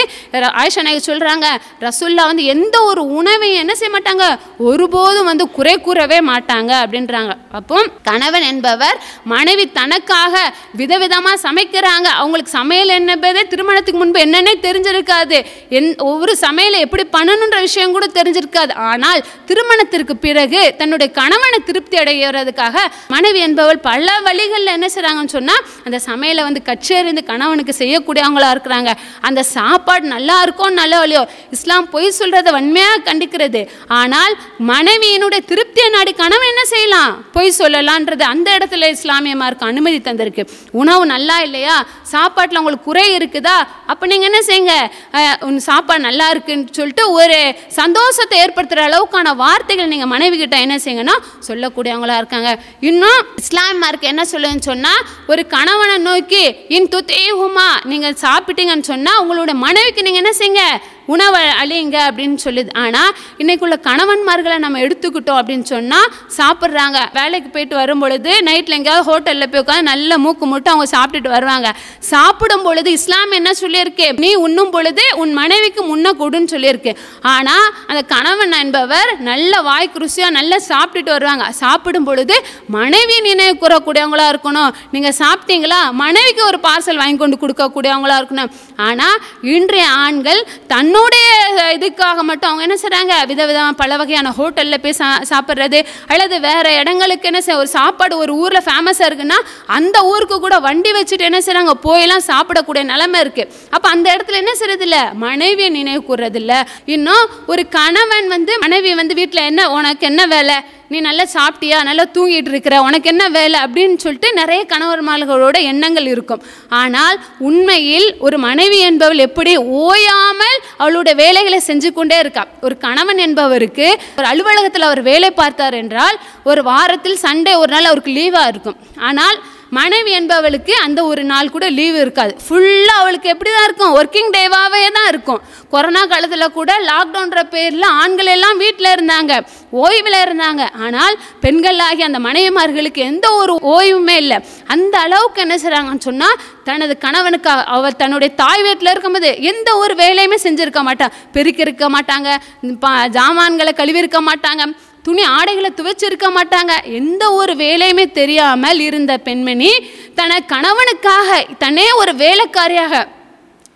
ஆயிஷா நாயகி சொல்கிறாங்க ரசுல்லா வந்து எந்த ஒரு உணவையும் என்ன செய்ய மாட்டாங்க ஒருபோதும் வந்து குறை கூறவே மாட்டாங்க அப்படின்றாங்க. அப்போ கணவன் என்பவர் மனைவி தனக்காக விதவிதமாக சமைக்கிறாங்க. அவங்களுக்கு சமையல் என்பதே திருமணத்துக்கு முன்பு என்னன்னே தெரிஞ்சிருக்காது. என் ஒவ்வொரு சமையலை எப்படி பண்ணணுன்ற விஷயம் கூட தெரிஞ்சிருக்காது. ஆனால் திருமணத்திற்கு பிறகு தன்னுடைய கணவனை திருப்தி அடைகிறதுக்காக மனைவி என்பவள் பல வழிகளில் என்ன செய்கிறாங்கன்னு சொன்னால் அந்த சமையலை வந்து கச்சேறிந்து கணவனுக்கு செய்யக்கூடியவங்களா இருக்கிறாங்க. அந்த சாப்பாடு நல்லா இருக்கோ நல்ல வழியோ இஸ்லாம் பொய் சொல்கிறத வன்மையாக கண்டிக்கிறது. ஆனால் மனைவியினுடைய திருப்தியை நாடி கணவன் என்ன செய்யலாம்? பொய் சொல்லலான்றது அந்த இடத்துல இஸ்லாமிய மார்க்கு அனுமதி தந்திருக்கு. உணவு நல்லா இல்லையா? சாப்பாட்டில் உங்களுக்கு குறை இருக்குதா? அப்போ நீங்கள் என்ன செய்யுங்க? உன் சாப்பாடு நல்லா இருக்குன்னு சொல்லிட்டு ஒரு சந்தோஷத்தை ஏற்படுத்துகிற அளவுக்கான வார்த்தைகள் நீங்கள் மனைவி கிட்ட என்ன செய்யுங்கன்னா சொல்லக்கூடியவங்களா இருக்காங்க. இன்னும் இஸ்லாம் மார்க் என்ன சொல்லுன்னு சொன்னால் ஒரு கணவனை நோக்கி இன் துத்தேகுமா நீங்கள் சாப்பிட்டீங்கன்னு சொன்னால் உங்களோட மனைவிக்கு நீங்கள் என்ன செய்யுங்க? உணவை அழியுங்க அப்படின்னு சொல்லுது ஆனால் இன்னைக்குள்ள கணவன்மார்களை நம்ம எடுத்துக்கிட்டோம் அப்படின்னு சொன்னால் சாப்பிட்றாங்க. வேலைக்கு போயிட்டு வரும் பொழுது நைட்டில் எங்கேயாவது ஹோட்டலில் போய் உட்காந்து நல்ல மூக்கு முட்டு அவங்க சாப்பிட்டுட்டு வருவாங்க. சாப்பிடும் பொழுது இஸ்லாம் என்ன சொல்லியிருக்கு? நீ உண்ணும் பொழுது உன் மனைவிக்கு முன்ன கொடுன்னு சொல்லியிருக்கு. ஆனால் அந்த கணவன் என்பவர் நல்ல வாய்க்கு ருசியாக நல்லா சாப்பிட்டுட்டு வருவாங்க. சாப்பிடும் பொழுது மனைவி நினைவு கூறக்கூடியவங்களா இருக்கணும். நீங்கள் சாப்பிட்டீங்களா? மனைவிக்கு ஒரு பார்சல் வாங்கி கொண்டு கொடுக்கக்கூடியவங்களா இருக்கணும். ஆனால் இன்றைய ஆண்கள் தன்னுடைய இதுக்காக மட்டும் அவங்க என்ன செய்கிறாங்க விதவிதமாக பல வகையான ஹோட்டலில் போய் சா சாப்பிட்றது அல்லது வேறு இடங்களுக்கு என்ன செய்ய ஒரு சாப்பாடு ஒரு ஊரில் ஃபேமஸாக இருக்குன்னா அந்த ஊருக்கு கூட வண்டி வச்சுட்டு என்ன செய்கிறாங்க போயெல்லாம் சாப்பிடக்கூடிய நிலைமை இருக்குது அப்போ அந்த இடத்துல என்ன செய்யறது இல்லை மனைவியை நினைவு கூறுறது இன்னும் ஒரு கணவன் வந்து மனைவி வந்து வீட்டில் என்ன உனக்கு என்ன வேலை? நீ நல்லா சாப்பிட்டியா? நல்லா தூங்கிட்டு இருக்கிற? உனக்கு என்ன வேலை? அப்படின்னு சொல்லிட்டு நிறைய கணவர்மார்களோட எண்ணங்கள் இருக்கும். ஆனால் உண்மையில் ஒரு மனைவி என்பவள் எப்படி ஓயாமல் அவளுடைய வேலைகளை செஞ்சு கொண்டே இருக்கா? ஒரு கணவன் என்பவருக்கு ஒரு அலுவலகத்தில் அவர் வேலை பார்த்தார் என்றால் ஒரு வாரத்தில் சண்டே ஒரு நாள் அவருக்கு லீவாக இருக்கும். ஆனால் மனைவி என்பவளுக்கு அந்த ஒரு நாள் கூட லீவு இருக்காது. ஃபுல்லாக அவளுக்கு எப்படி தான் இருக்கும் ஒர்க்கிங் டேவாகவே தான் இருக்கும். கொரோனா காலத்தில் கூட லாக்டவுன்ற பேரில் ஆண்கள் எல்லாம் வீட்டில் இருந்தாங்க. ஓய்வில் இருந்தாங்க. ஆனால் பெண்கள் ஆகிய அந்த மனைவிமார்களுக்கு எந்த ஒரு ஓய்வுமே இல்லை. அந்த அளவுக்கு என்ன செய்கிறாங்கன்னு சொன்னால் தனது கணவனுக்கு அவர் தன்னுடைய தாய் வீட்டில் இருக்கும்போது எந்த ஒரு வேலையுமே செஞ்சுருக்க மாட்டா. பெருக்கிருக்க மாட்டாங்க. பா- ஜாமான்களை கழுவிருக்க மாட்டாங்க. துணி ஆடைகளை துவைச்சிருக்க மாட்டாங்க. எந்த ஒரு வேலையுமே தெரியாமல் இருந்த பெண்மணி தன கணவனுக்காக தன்னே ஒரு வேலைக்காரியாக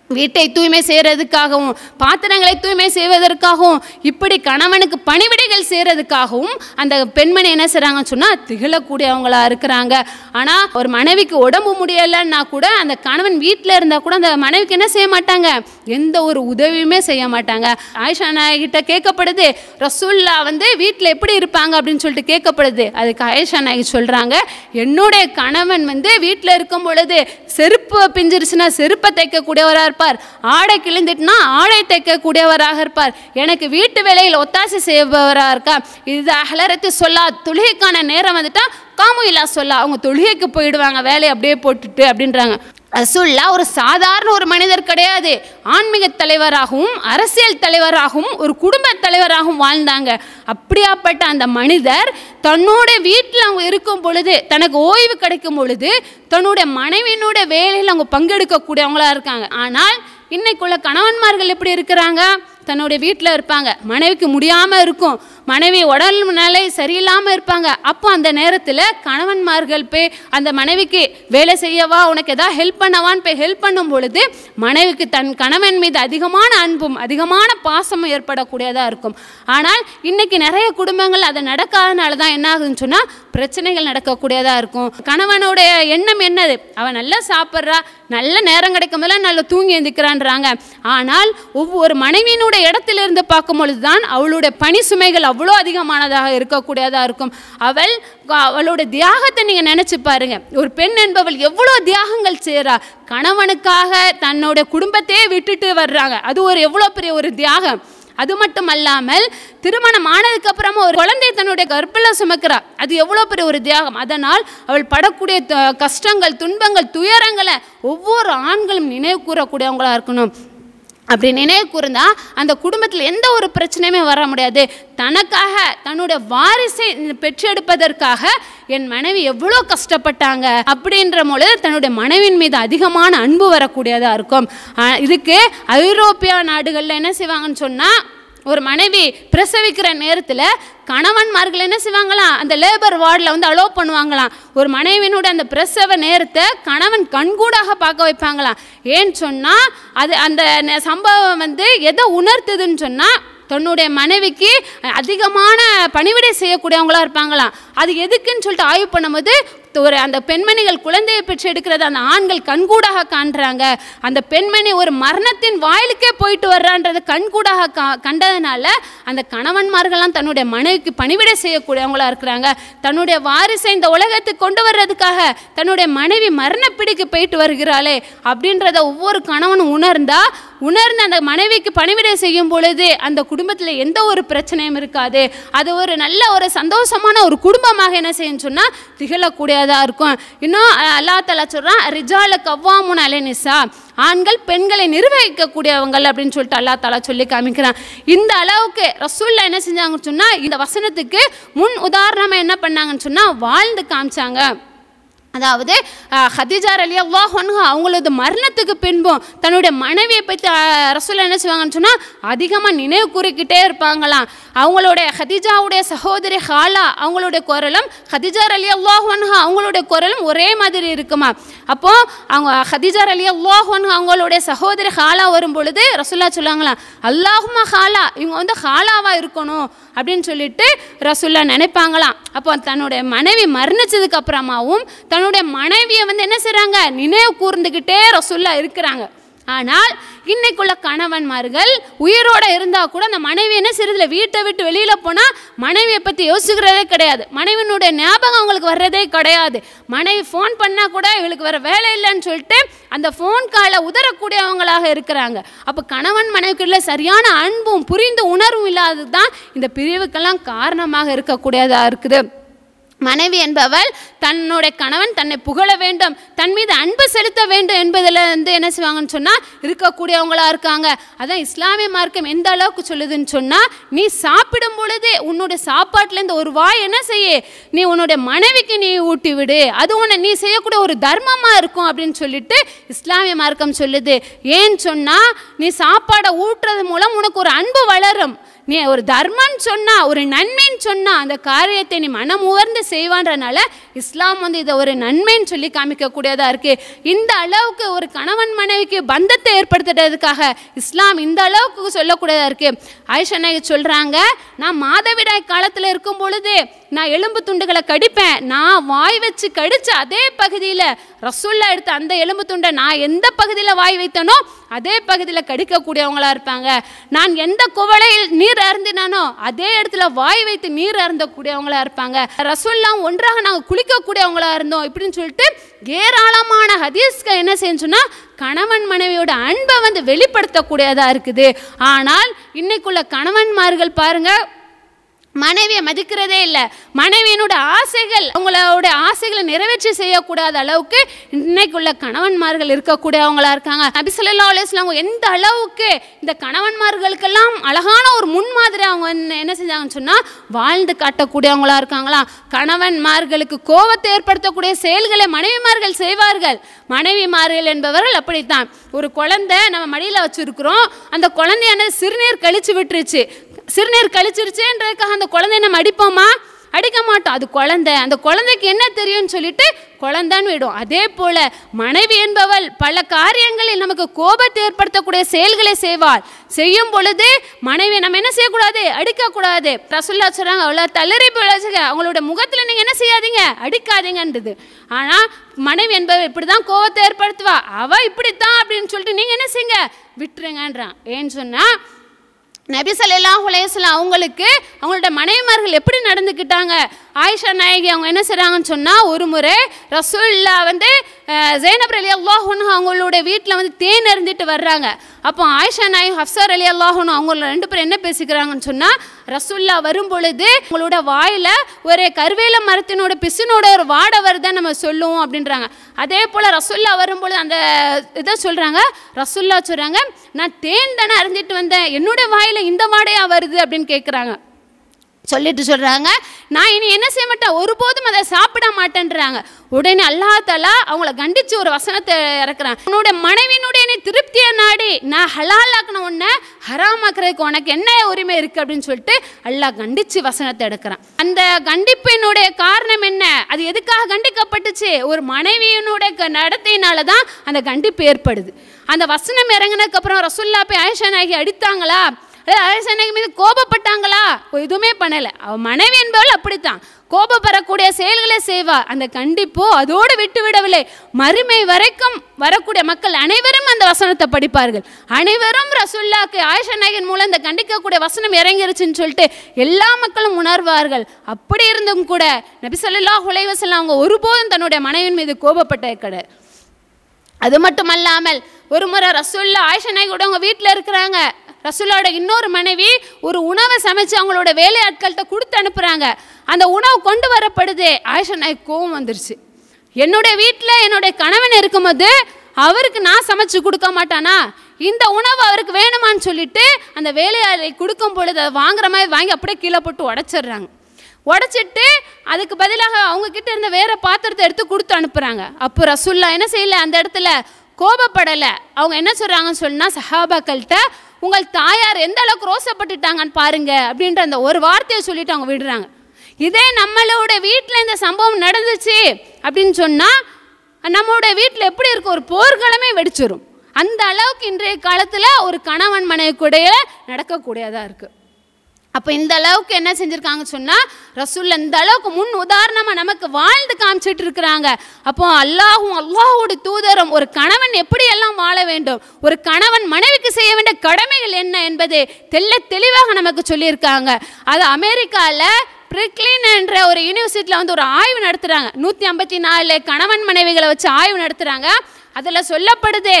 வீட்டை தூய்மை செய்கிறதுக்காகவும் பாத்திரங்களை தூய்மை செய்வதற்காகவும் இப்படி கணவனுக்கு பணிவிடைகள் செய்கிறதுக்காகவும் அந்த பெண்மணி என்ன செய்கிறாங்கன்னு சொன்னால் திகழக்கூடியவங்களா இருக்கிறாங்க. ஆனால் ஒரு மனைவிக்கு உடம்பு முடியலைன்னா கூட அந்த கணவன் வீட்டில் இருந்தால் கூட அந்த மனைவிக்கு என்ன செய்ய மாட்டாங்க? எந்த ஒரு உதவியுமே செய்ய மாட்டாங்க. ஆயிஷா நாயகிட்ட கேட்கப்படுது ரசூல்லா வந்து வீட்டில் எப்படி இருப்பாங்க? அப்படின்னு சொல்லிட்டு கேட்கப்படுது. அதுக்கு ஆயிஷா நாயகி சொல்கிறாங்க என்னுடைய கணவன் வந்து வீட்டில் இருக்கும் பொழுது செருப்பு பிஞ்சிருச்சுன்னா செருப்பை தைக்கக்கூடியவராக இருப்பார். ஆடை கிழிந்துட்டுனா ஆடை தைக்கக்கூடியவராக இருப்பார். எனக்கு வீட்டு வேலையில் ஒத்தாசை செய்பவராக இருக்கா இது அகலரத்து சொல்லா தொழுகைக்கான நேரம் வந்துட்டா காமு இல்லா சொல்லா. அவங்க தொழுகைக்கு போயிடுவாங்க வேலையை அப்படியே போட்டுட்டு அப்படின்றாங்க. ரசூல்லா ஒரு சாதாரண ஒரு மனிதர் கிடையாது. ஆன்மீக தலைவராகவும் அரசியல் தலைவராகவும் ஒரு குடும்ப தலைவராகவும் வாழ்ந்தாங்க. அப்படியாப்பட்ட அந்த மனிதர் தன்னோட வீட்டில் அவங்க இருக்கும் பொழுது தனக்கு ஓய்வு கிடைக்கும் பொழுது தன்னுடைய மனைவியினோட வேலையில் அவங்க பங்கெடுக்கக்கூடியவங்களா இருக்காங்க. ஆனால் இன்னைக்குள்ள கணவன்மார்கள் எப்படி இருக்கிறாங்க? தன்னுடைய வீட்டில் இருப்பாங்க. மனைவிக்கு முடியாமல் இருக்கும். மனைவி உடல் நிலை சரியில்லாமல் இருப்பாங்க. அப்போ அந்த நேரத்தில் கணவன்மார்கள் போய் அந்த மனைவிக்கு வேலை செய்யவா? உனக்கு எதாவது ஹெல்ப் பண்ணவான்னு போய் ஹெல்ப் பண்ணும் பொழுது மனைவிக்கு தன் கணவன் மீது அதிகமான அன்பும் அதிகமான பாசமும் ஏற்படக்கூடியதாக இருக்கும். ஆனால் இன்னைக்கு நிறைய குடும்பங்கள் அது நடக்காதனால தான் என்ன ஆகுதுன்னு சொன்னால் பிரச்சனைகள் நடக்கக்கூடியதாக இருக்கும். கணவனுடைய எண்ணம் என்னது? அவன் நல்லா சாப்பிட்றா நல்ல நேரம் கிடைக்கும் போதெல்லாம் நல்லா தூங்கி எந்திக்கிறான்றாங்க. ஆனால் ஒவ்வொரு மனைவியினுடைய இடத்துல இருந்து பார்க்கும் பொழுது தான் அவளுடைய பணி சுமைகள் அவ்வளோ அதிகமானதாக இருக்கக்கூடியதாக இருக்கும். அவள் அவளோட தியாகத்தை நீங்கள் நினச்சி பாருங்க. ஒரு பெண் என்பவள் எவ்வளோ தியாகங்கள் செய்கிறா கணவனுக்காக தன்னோட குடும்பத்தையே விட்டுட்டு வர்றாங்க. அது ஒரு எவ்வளோ பெரிய ஒரு தியாகம். அது மட்டும் அல்லாமல் திருமணம் ஆனதுக்கு அப்புறமா ஒரு குழந்தை தன்னுடைய கர்ப்பில் சுமக்கிறா. அது எவ்வளோ பெரிய ஒரு தியாகம். அதனால் அவள் படக்கூடிய கஷ்டங்கள் துன்பங்கள் துயரங்களை ஒவ்வொரு ஆண்களும் நினைவு கூறக்கூடியவங்களாக இருக்கணும். அப்படி நினைவு கூர்ந்தா அந்த குடும்பத்தில் எந்த ஒரு பிரச்சனையுமே வர முடியாது. தனக்காக தன்னுடைய வாரிசை பெற்றெடுப்பதற்காக என் மனைவி எவ்வளோ கஷ்டப்பட்டாங்க அப்படின்ற பொழுது தன்னுடைய மனைவியின் மீது அதிகமான அன்பு வரக்கூடியதாக இருக்கும். இதுக்கு ஐரோப்பியா நாடுகளில் என்ன செய்வாங்கன்னு சொன்னால் ஒரு மனைவி பிரசவிக்கிற நேரத்தில் கணவன்மார்கள் என்ன செய்வாங்களாம்? அந்த லேபர் வார்டில் வந்து அலோவ் பண்ணுவாங்களாம். ஒரு மனைவியினுடைய அந்த பிரசவ நேரத்தை கணவன் கண்கூடாக பார்க்க வைப்பாங்களாம். ஏன்னு சொன்னால் அது அந்த ந- சம்பவம் வந்து எதை உணர்த்துதுன்னு சொன்னால் தன்னுடைய மனைவிக்கு அதிகமான பணிவிடை செய்யக்கூடியவங்களா இருப்பாங்களாம். அது எதுக்குன்னு சொல்லிட்டு ஆய்வு பண்ணும்போது ஒரு அந்த பெண்மணிகள் குழந்தையை பெற்று எடுக்கிறத அந்த ஆண்கள் கண்கூடாக காண்றாங்க. அந்த பெண்மணி ஒரு மரணத்தின் வாயிலுக்கே போயிட்டு வர்றான்றது கண்கூடாக கா கண்டதுனால அந்த கணவன்மார்கள்லாம் தன்னுடைய மனைவிக்கு பணிவிடை செய்யக்கூடியவங்களாக இருக்கிறாங்க. தன்னுடைய வாரிசை இந்த உலகத்துக்கு கொண்டு வர்றதுக்காக தன்னுடைய மனைவி மரணப்பிடிக்கு போயிட்டு வருகிறாளே அப்படின்றத ஒவ்வொரு கணவனும் உணர்ந்தா உணர்ந்து அந்த மனைவிக்கு பணிவிடை செய்யும் பொழுது அந்த குடும்பத்தில் எந்த ஒரு பிரச்சனையும் இருக்காது. அது ஒரு நல்ல ஒரு சந்தோஷமான ஒரு குடும்பமாக என்ன செய்யும் சொன்னால் திகழக்கூடியதாக இருக்கும். இன்னும் அல்லா தலா சொல்கிறான் ரிஜால கவ்வாமுன் அலைனிசா ஆண்கள் பெண்களை நிர்வகிக்கக்கூடியவங்கள் அப்படின்னு சொல்லிட்டு அல்லா தாலா சொல்லி காமிக்கிறான். இந்த அளவுக்கு ரசூல்லா என்ன செஞ்சாங்கன்னு சொன்னால் இந்த வசனத்துக்கு முன் உதாரணமாக என்ன பண்ணாங்கன்னு சொன்னால் வாழ்ந்து காமிச்சாங்க. அதாவது ஹதிஜார் அலி அல்லாஹ் அவங்களது மரணத்துக்கு பின்பும் தன்னுடைய மனைவியை பற்றி ரசூல் என்ன செய்வாங்கன்னு சொன்னால் அதிகமாக நினைவு கூறிக்கிட்டே இருப்பாங்களாம். அவங்களுடைய ஹதிஜாவுடைய சகோதரி ஹாலா அவங்களுடைய குரலும் ஹதிஜார் அலி அல்லாஹ் அவங்களுடைய குரலும் ஒரே மாதிரி இருக்குமா? அப்போது அவங்க ஹதிஜார் அலி அல்லாஹ் அவங்களுடைய சகோதரி ஹாலா வரும் பொழுது ரசுல்லா சொல்லுவாங்களாம் அல்லாஹுமா ஹாலா இவங்க வந்து ஹாலாவாக இருக்கணும். அப்படின்னு சொல்லிட்டு ரசுல்லா நினைப்பாங்களாம். அப்போ தன்னுடைய மனைவி மரணிச்சதுக்கு அப்புறமாவும் தன்னுடைய மனைவியை வந்து என்ன செய்கிறாங்க நினைவு கூர்ந்துக்கிட்டே ரசுல்லா இருக்கிறாங்க. ஆனால் இன்னைக்குள்ள கணவன்மார்கள் உயிரோட இருந்தால் கூட அந்த மனைவி என்ன செய்யறதில்ல வீட்டை விட்டு வெளியில் போனால் மனைவியை பற்றி யோசிக்கிறதே கிடையாது. மனைவினுடைய ஞாபகம் அவங்களுக்கு வர்றதே கிடையாது. மனைவி ஃபோன் பண்ணால் கூட இவளுக்கு வேற வேலை இல்லைன்னு சொல்லிட்டு அந்த ஃபோன் காலை உதறக்கூடியவங்களாக இருக்கிறாங்க. அப்போ கணவன் மனைவிக்குள்ள சரியான அன்பும் புரிந்து உணர்வும் இல்லாதது தான் இந்த பிரிவுக்கெல்லாம் காரணமாக இருக்கக்கூடியதாக இருக்குது. மனைவி என்பவள் தன்னுடைய கணவன் தன்னை புகழ வேண்டும் தன் மீது அன்பு செலுத்த வேண்டும் என்பதில் வந்து என்ன செய்வாங்கன்னு சொன்னால் இருக்கக்கூடியவங்களாக இருக்காங்க. அதான் இஸ்லாமிய மார்க்கம் எந்த அளவுக்கு சொல்லுதுன்னு சொன்னால் நீ சாப்பிடும் பொழுது உன்னுடைய சாப்பாட்டிலேருந்து ஒரு வாய் என்ன செய்ய? நீ உன்னுடைய மனைவிக்கு நீ ஊட்டி விடு. அது உன்னை நீ செய்யக்கூடிய ஒரு தர்மமாக இருக்கும் அப்படின்னு சொல்லிட்டு இஸ்லாமிய மார்க்கம் சொல்லுது. ஏன்னு சொன்னால் நீ சாப்பாடை ஊட்டுறது மூலம் உனக்கு ஒரு அன்பு வளரும். நீ ஒரு தர்மம்னு சொன்னால் ஒரு நன்மைன்னு சொன்னால் அந்த காரியத்தை நீ மனம் உவர்ந்து செய்வான்றனால இஸ்லாம் வந்து இதை ஒரு நன்மைன்னு சொல்லி காமிக்கக்கூடியதாக இருக்குது இந்த அளவுக்கு ஒரு கணவன் மனைவிக்கு பந்தத்தை ஏற்படுத்துறதுக்காக இஸ்லாம் இந்த அளவுக்கு சொல்லக்கூடியதாக இருக்குது ஆயிஷா நாயகி சொல்கிறாங்க நான் மாதவிடாய் காலத்தில் இருக்கும் பொழுது நான் எலும்பு துண்டுகளை கடிப்பேன். நான் வாய் வச்சு கடித்த அதே பகுதியில் ரசுல்லா எடுத்த அந்த எலும்பு துண்டை நான் எந்த பகுதியில் வாய் வைத்தனோ அதே பகுதியில் கடிக்கக்கூடியவங்களா இருப்பாங்க. நான் எந்த குவளையில் நீர் அருந்தினானோ அதே இடத்துல வாய் வைத்து நீர் அருந்தக்கூடியவங்களா இருப்பாங்க. ரசுல்லாம் ஒன்றாக நாங்கள் குளிக்கக்கூடியவங்களா இருந்தோம் இப்படின்னு சொல்லிட்டு ஏராளமான ஹதீஸ்க என்ன செஞ்சோன்னா கணவன் மனைவியோட அன்பை வந்து வெளிப்படுத்தக்கூடியதாக இருக்குது. ஆனால் இன்னைக்குள்ள கணவன்மார்கள் பாருங்கள் மனைவியை மதிக்கிறதே இல்லை. மனைவியினோட ஆசைகள் அவங்களோட ஆசைகளை நிறைவேற்றி செய்யக்கூடாத அளவுக்கு இன்னைக்குள்ள கணவன்மார்கள் இருக்கக்கூடியவங்களா இருக்காங்க. நபி ஸல்லல்லாஹு அவங்க எந்த அளவுக்கு இந்த கணவன்மார்களுக்கெல்லாம் அழகான ஒரு முன்மாதிரி அவங்க என்ன செஞ்சாங்கன்னு சொன்னால் வாழ்ந்து காட்டக்கூடியவங்களா இருக்காங்களாம் கணவன்மார்களுக்கு கோபத்தை ஏற்படுத்தக்கூடிய செயல்களை மனைவிமார்கள் செய்வார்கள். மனைவிமார்கள் என்பவர்கள் அப்படித்தான். ஒரு குழந்தை நம்ம மடியில் வச்சுருக்குறோம். அந்த குழந்தையானது சிறுநீர் கழிச்சு விட்டுருச்சு. சிறுநீர் கழிச்சிருச்சேன்றதுக்காக அந்த குழந்தைய நம்ம அடிப்போமா? அடிக்க மாட்டோம். அது குழந்தை. அந்த குழந்தைக்கு என்ன தெரியும்னு சொல்லிட்டு குழந்தைன்னு விடும். அதே போல மனைவி என்பவள் பல காரியங்களில் நமக்கு கோபத்தை ஏற்படுத்தக்கூடிய செயல்களை செய்வாள். செய்யும் பொழுது மனைவி நம்ம என்ன செய்யக்கூடாது? அடிக்கக்கூடாது. ரசுல்லா சொல்றாங்க அவ்வளோ தளறி பிழைச்சுங்க அவங்களோட முகத்தில் நீங்கள் என்ன செய்யாதீங்க? அடிக்காதீங்கன்றது. ஆனால் மனைவி என்பவள் இப்படி தான் கோபத்தை ஏற்படுத்துவா. அவள் இப்படித்தான் அப்படின்னு சொல்லிட்டு நீங்கள் என்ன செய்யுங்க? விட்டுருங்கன்றான். ஏன்னு சொன்னால் நபி ஸல்லல்லாஹு அவங்களுக்கு அவங்களோட மனைவிமார்கள் எப்படி நடந்துக்கிட்டாங்க? ஆயிஷா நாயகி அவங்க என்ன செய்கிறாங்கன்னு சொன்னால் ஒரு முறை ரசூல்லா வந்து ஜெயனப் அலி அல்லாஹுன்னு அவங்களோட வீட்டில் வந்து தேன் அறிஞ்சிட்டு வர்றாங்க. அப்போ ஆயிஷா நாய் ஹஃப்சார் அலி அல்லாஹுன்னு அவங்களோட ரெண்டு பேரும் என்ன பேசிக்கிறாங்கன்னு சொன்னால் ரசுல்லா வரும் பொழுது உங்களோட வாயில் ஒரு கருவேல மரத்தினோட பிசுனோட ஒரு வாடை வருதான் நம்ம சொல்லுவோம் அப்படின்றாங்க. அதே போல் ரசூல்லா வரும்பொழுது அந்த இதை சொல்கிறாங்க ரசுல்லா சொல்கிறாங்க நான் தேன் தானே அறிஞ்சிட்டு வந்தேன் என்னோட வாயில் இந்த வாடையாக வருது அப்படின்னு கேட்குறாங்க சொல்லிட்டு சொல்கிறாங்க நான் இனி என்ன செய்ய மாட்டேன்? ஒருபோதும் அதை சாப்பிட மாட்டேன்றாங்க. உடனே அல்லாஹ் அவங்கள கண்டித்து ஒரு வசனத்தை இறக்குறான். உன்னோட மனைவியினுடைய நீ திருப்தியை நாடி நான் ஹலாலாக்கின உன்னை ஹராமாக்குறதுக்கு உனக்கு என்ன உரிமை இருக்குது அப்படின்னு சொல்லிட்டு அல்லாஹ் கண்டித்து வசனத்தை எடுக்கிறான். அந்த கண்டிப்பினுடைய காரணம் என்ன? அது எதுக்காக கண்டிக்கப்பட்டுச்சு? ஒரு மனைவியினுடைய க- நடத்தையினால தான் அந்த கண்டிப்பு ஏற்படுது. அந்த வசனம் இறங்கினதுக்கப்புறம் ரசுல்லா போய் ஆயிஷா நாயகி அடித்தாங்களா? அரசனை மீது கோபப்பட்டாங்களா? எதுவுமே பண்ணலை. அவ மனைவி என்பவள் அப்படித்தான். கோபப்படக்கூடிய செயல்களை செய்வா. அந்த கண்டிப்போ அதோடு விட்டு விடவில்லை. மறுமை வரைக்கும் வரக்கூடிய மக்கள் அனைவரும் அந்த வசனத்தை படிப்பார்கள். அனைவரும் ரசுல்லாக்கு ஆயிஷா நாயகன் மூலம் இந்த கண்டிக்கக்கூடிய வசனம் இறங்கிருச்சுன்னு சொல்லிட்டு எல்லா மக்களும் உணர்வார்கள். அப்படி இருந்தும் கூட நபிசல்லா ஹுலைவசல்லாம் அவங்க ஒருபோதும் தன்னுடைய மனைவின் மீது கோபப்பட்டது கடை அது மட்டும் அல்லாமல் ஒரு முறை ரசூல்லா ஆயிஷா நாயகோட அவங்க வீட்டில் இருக்கிறாங்க. ரசூலோட இன்னொரு மனைவி ஒரு உணவை சமைச்சு அவங்களோட வேலையாட்கள்கிட்ட கொடுத்து அனுப்புகிறாங்க அந்த உணவு கொண்டு வரப்படுது. ஆயிஷா நாயக் கோவம் வந்துருச்சு. என்னுடைய வீட்டில் என்னுடைய கணவன் இருக்கும்போது அவருக்கு நான் சமைச்சு கொடுக்க மாட்டானா? இந்த உணவு அவருக்கு வேணுமான்னு சொல்லிட்டு அந்த வேலையாளை கொடுக்கும் பொழுது அதை வாங்குற மாதிரி வாங்கி அப்படியே கீழே போட்டு உடச்சிடுறாங்க. உடைச்சிட்டு அதுக்கு பதிலாக அவங்க கிட்ட இருந்த வேற பாத்திரத்தை எடுத்து கொடுத்து அனுப்புறாங்க. அப்போ ரசுல்லா என்ன செய்யல? அந்த இடத்துல கோபப்படலை. அவங்க என்ன சொல்றாங்கன்னு சொன்னா சஹாபாக்கள்கிட்ட உங்கள் தாயார் எந்த அளவுக்கு ரோசப்பட்டுட்டாங்கன்னு பாருங்க அப்படின்ற அந்த ஒரு வார்த்தையை சொல்லிட்டு அவங்க விடுறாங்க. இதே நம்மளோட வீட்டில் இந்த சம்பவம் நடந்துச்சு அப்படின்னு சொன்னா நம்மளோட வீட்டில் எப்படி இருக்கும் ஒரு போர்க்களமே வெடிச்சிடும் அந்த அளவுக்கு இன்றைய காலத்தில் ஒரு கணவன் மனைவி கூட நடக்கக்கூடியதாக இருக்குது அப்போ இந்த அளவுக்கு என்ன செஞ்சுருக்காங்க சொன்னால் ரசூல் இந்த அளவுக்கு முன் உதாரணமாக நமக்கு வாழ்ந்து காமிச்சிட்டு இருக்கிறாங்க. அப்போ அல்லாஹும் அல்லாஹோட தூதரும் ஒரு கணவன் எப்படி எல்லாம் வாழ வேண்டும் ஒரு கணவன் மனைவிக்கு செய்ய வேண்டிய கடமைகள் என்ன என்பது தெல்ல தெளிவாக நமக்கு சொல்லியிருக்காங்க. அது அமெரிக்காவில் பிரிக்லின் என்ற ஒரு யூனிவர்சிட்டியில் வந்து ஒரு ஆய்வு நடத்துகிறாங்க நூற்றி ஐம்பத்தி நாலு கணவன் மனைவிகளை வச்சு ஆய்வு நடத்துகிறாங்க அதில் சொல்லப்படுது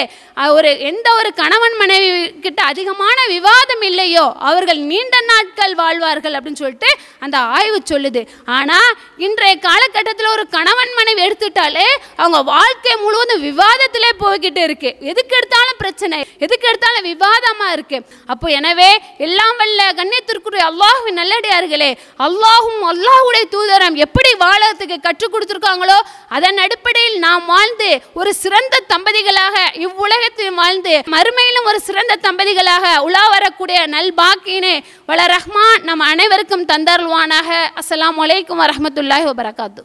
ஒரு எந்த ஒரு கணவன் மனைவி கிட்ட அதிகமான விவாதம் இல்லையோ அவர்கள் நீண்ட நாட்கள் வாழ்வார்கள் அப்படின்னு சொல்லிட்டு அந்த ஆய்வு சொல்லுது. ஆனால் இன்றைய காலகட்டத்தில் ஒரு கணவன் மனைவி எடுத்துட்டாலே அவங்க வாழ்க்கை முழுவதும் விவாதத்திலே போய்கிட்டு இருக்கு. எதுக்கு எடுத்தாலும் பிரச்சனை எதுக்கு எடுத்தாலும் விவாதமாக இருக்கு. அப்போ எனவே எல்லாம் வல்ல கண்ணியத்திற்குரிய அல்லாஹுவின் நல்லடியார்களே அல்லாஹும் அல்லாஹுடைய தூதரம் எப்படி வாழறதுக்கு கற்றுக் கொடுத்துருக்காங்களோ அதன் அடிப்படையில் நாம் வாழ்ந்து ஒரு சிறந்த தம்பதிகளாக இவ்வுலகத்தில் வாழ்ந்து மறுமையிலும் ஒரு சிறந்த தம்பதிகளாக உலா வரக்கூடிய நல்பாக்கினை வள ரஹ்மான் நம் அனைவருக்கும் தந்தருள்வானாக. அஸ்லாம் அலைக்கும் வரமத்துல்லாஹி வபரகாத்து.